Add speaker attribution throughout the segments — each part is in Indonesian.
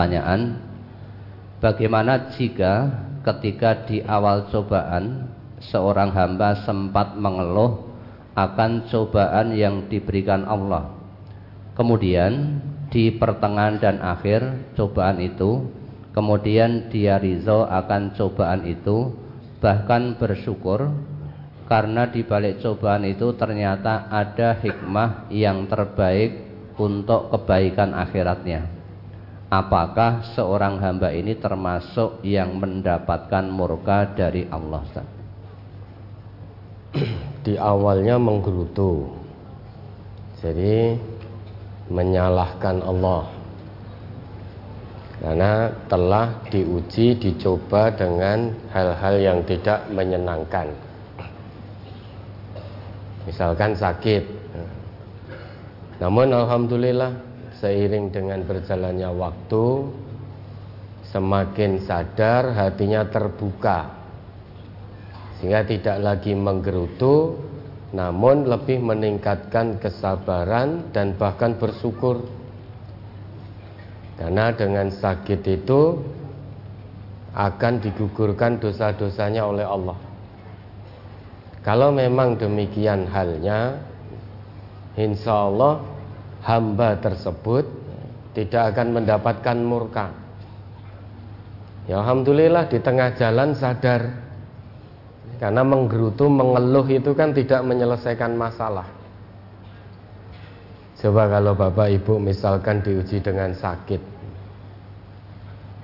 Speaker 1: pertanyaan Bagaimana jika ketika di awal cobaan seorang hamba sempat mengeluh akan cobaan yang diberikan Allah. Kemudian di pertengahan dan akhir cobaan itu, kemudian dia rizal akan cobaan itu, bahkan bersyukur karena di balik cobaan itu ternyata ada hikmah yang terbaik untuk kebaikan akhiratnya apakah seorang hamba ini termasuk yang mendapatkan murka dari Allah?
Speaker 2: Di awalnya menggerutu. Jadi menyalahkan Allah. Karena telah diuji, dicoba dengan hal-hal yang tidak menyenangkan. Misalkan sakit. Namun Alhamdulillah seiring dengan berjalannya waktu semakin sadar hatinya terbuka sehingga tidak lagi menggerutu namun lebih meningkatkan kesabaran dan bahkan bersyukur. Karena dengan sakit itu akan digugurkan dosa-dosanya oleh Allah. Kalau memang demikian halnya insya Allah hamba tersebut tidak akan mendapatkan murka. Ya alhamdulillah di tengah jalan sadar karena menggerutu, mengeluh itu kan tidak menyelesaikan masalah. Coba kalau Bapak Ibu misalkan diuji dengan sakit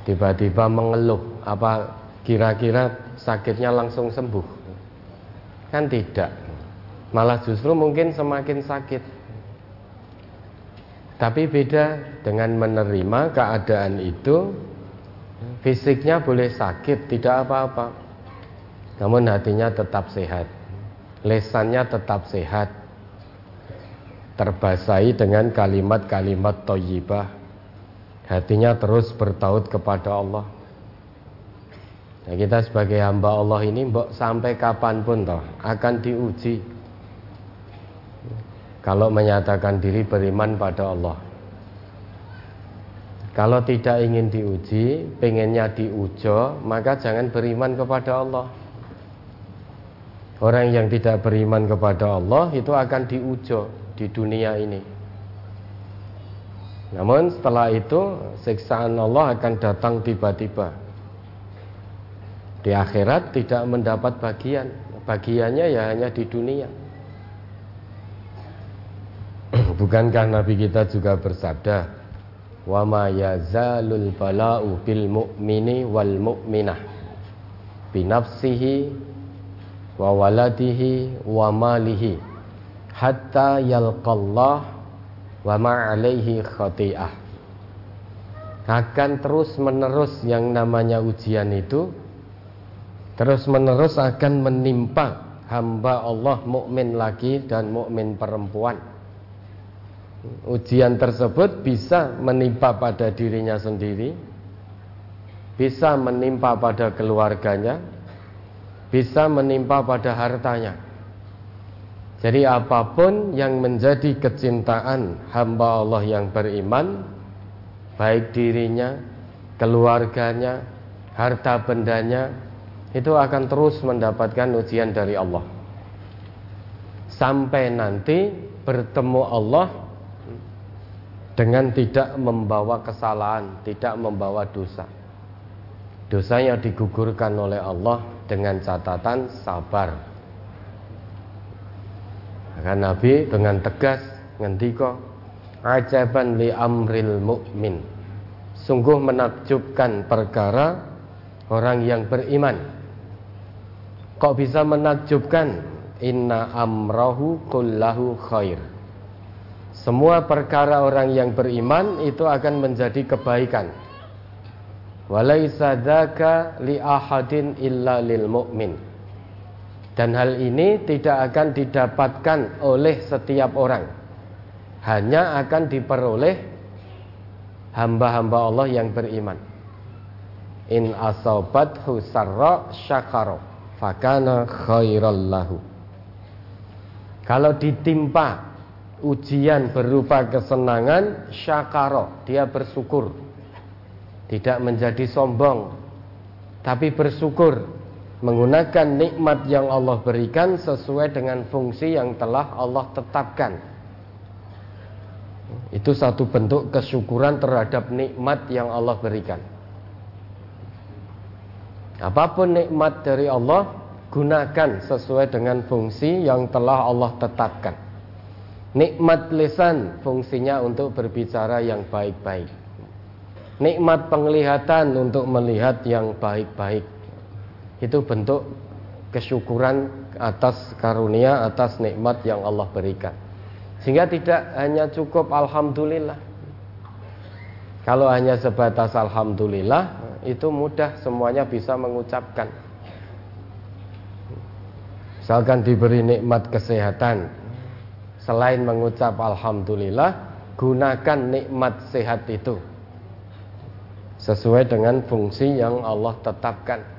Speaker 2: Tiba-tiba mengeluh Apa kira-kira sakitnya langsung sembuh? Kan tidak Malah justru mungkin semakin sakit tapi beda dengan menerima keadaan itu Fisiknya boleh sakit, tidak apa-apa. Namun hatinya tetap sehat. Lesannya tetap sehat. Terbasahi dengan kalimat-kalimat toyibah. Hatinya terus bertaut kepada Allah. Nah, kita sebagai hamba Allah ini sampai kapan pun toh akan diuji kalau menyatakan diri beriman pada Allah. Kalau tidak ingin diuji, pengennya diujo, maka jangan beriman kepada Allah. Orang yang tidak beriman kepada Allah itu akan diujo di dunia ini. Namun setelah itu siksaan Allah akan datang tiba-tiba. Di akhirat tidak mendapat bagian, bagiannya ya hanya di dunia. Bukankah Nabi kita juga bersabda, "Wa ma yazalul bala'u bil mu'mini wal mu'minah bi nafsihi wa waladihi wa malihi hatta yalqallah wa ma alaihi khati'ah." Akan terus menerus yang namanya ujian itu terus menerus akan menimpa hamba Allah mukmin laki dan mukmin perempuan ujian tersebut bisa menimpa pada dirinya sendiri, bisa menimpa pada keluarganya, bisa menimpa pada hartanya. Jadi apa pun yang menjadi kecintaan hamba Allah yang beriman, baik dirinya, keluarganya, harta bendanya, itu akan terus mendapatkan ujian dari Allah. Sampai nanti bertemu Allah dengan tidak membawa kesalahan, tidak membawa dosa. Dosanya digugurkan oleh Allah dengan catatan sabar. Maka Nabi dengan tegas ngendika, "Ajaban li amril mukmin." Sungguh menakjubkan perkara orang yang beriman. Kok bisa menakjubkan? Inna amrahu kullahu khair semua perkara orang yang beriman itu akan menjadi kebaikan. Walaisa dzaka li ahadin illa lil mu'min. Dan hal ini tidak akan didapatkan oleh setiap orang. Hanya akan diperoleh hamba-hamba Allah yang beriman. In asabathu sarra syakara fakana khairal lahu. Kalau ditimpa ujian berupa kesenangan syakaro dia bersyukur tidak menjadi sombong, tapi bersyukur menggunakan nikmat yang Allah berikan sesuai dengan fungsi yang telah Allah tetapkan. Itu satu bentuk kesyukuran terhadap nikmat yang Allah berikan. Apa pun nikmat dari Allah, gunakan sesuai dengan fungsi yang telah Allah tetapkan. Nikmat lisan fungsinya untuk berbicara yang baik-baik. Nikmat penglihatan untuk melihat yang baik-baik itu bentuk kesyukuran atas karunia, atas nikmat yang Allah berikan. Sehingga tidak hanya cukup alhamdulillah. Kalau hanya sebatas alhamdulillah, itu mudah semuanya bisa mengucapkan. Misalkan diberi nikmat kesehatan, selain mengucap alhamdulillah, gunakan nikmat sehat itu sesuai dengan fungsi yang Allah tetapkan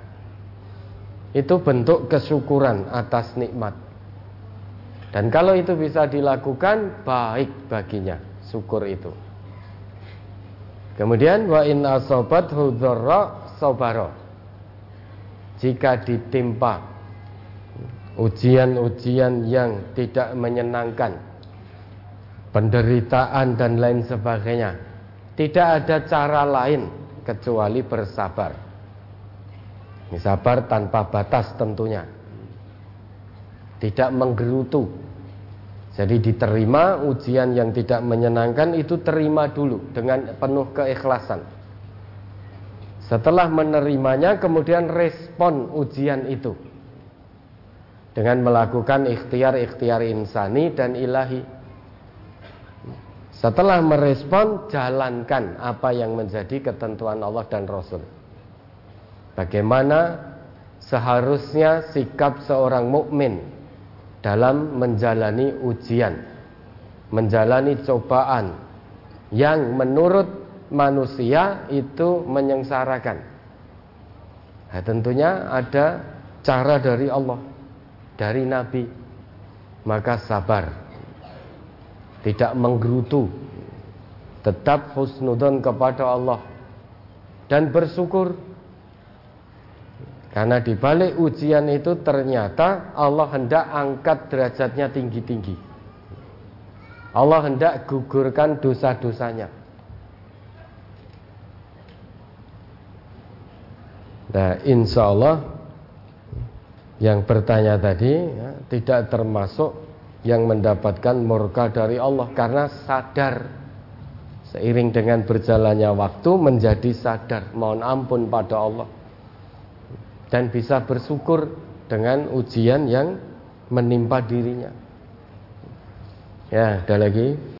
Speaker 2: itu bentuk kesyukuran atas nikmat. Dan kalau itu bisa dilakukan, baik baginya syukur itu. Kemudian wa in asobat hudhara sobaro. Jika ditimpa ujian-ujian yang tidak menyenangkan, penderitaan dan lain sebagainya, tidak ada cara lain kecuali bersabar. Ini sabar tanpa batas tentunya. Tidak menggerutu. Jadi diterima ujian yang tidak menyenangkan itu terima dulu dengan penuh keikhlasan. Setelah menerimanya kemudian respon ujian itu dengan melakukan ikhtiar-ikhtiar insani dan ilahi. Setelah merespon jalankan apa yang menjadi ketentuan Allah dan Rasul. Bagaimana seharusnya sikap seorang mukmin dalam menjalani ujian, menjalani cobaan yang menurut manusia itu menyengsarakan. Nah, tentunya ada cara dari Allah, dari Nabi, maka sabar, tidak menggerutu, tetap husnudon kepada Allah dan bersyukur karena di balik ujian itu ternyata Allah hendak angkat derajatnya tinggi-tinggi. Allah hendak gugurkan dosa-dosanya. Nah, insya Allah yang bertanya tadi ya, tidak termasuk yang mendapatkan murka dari Allah karena sadar seiring dengan berjalannya waktu menjadi sadar mohon ampun pada Allah dan bisa bersyukur dengan ujian yang menimpa dirinya. Ya, ada lagi.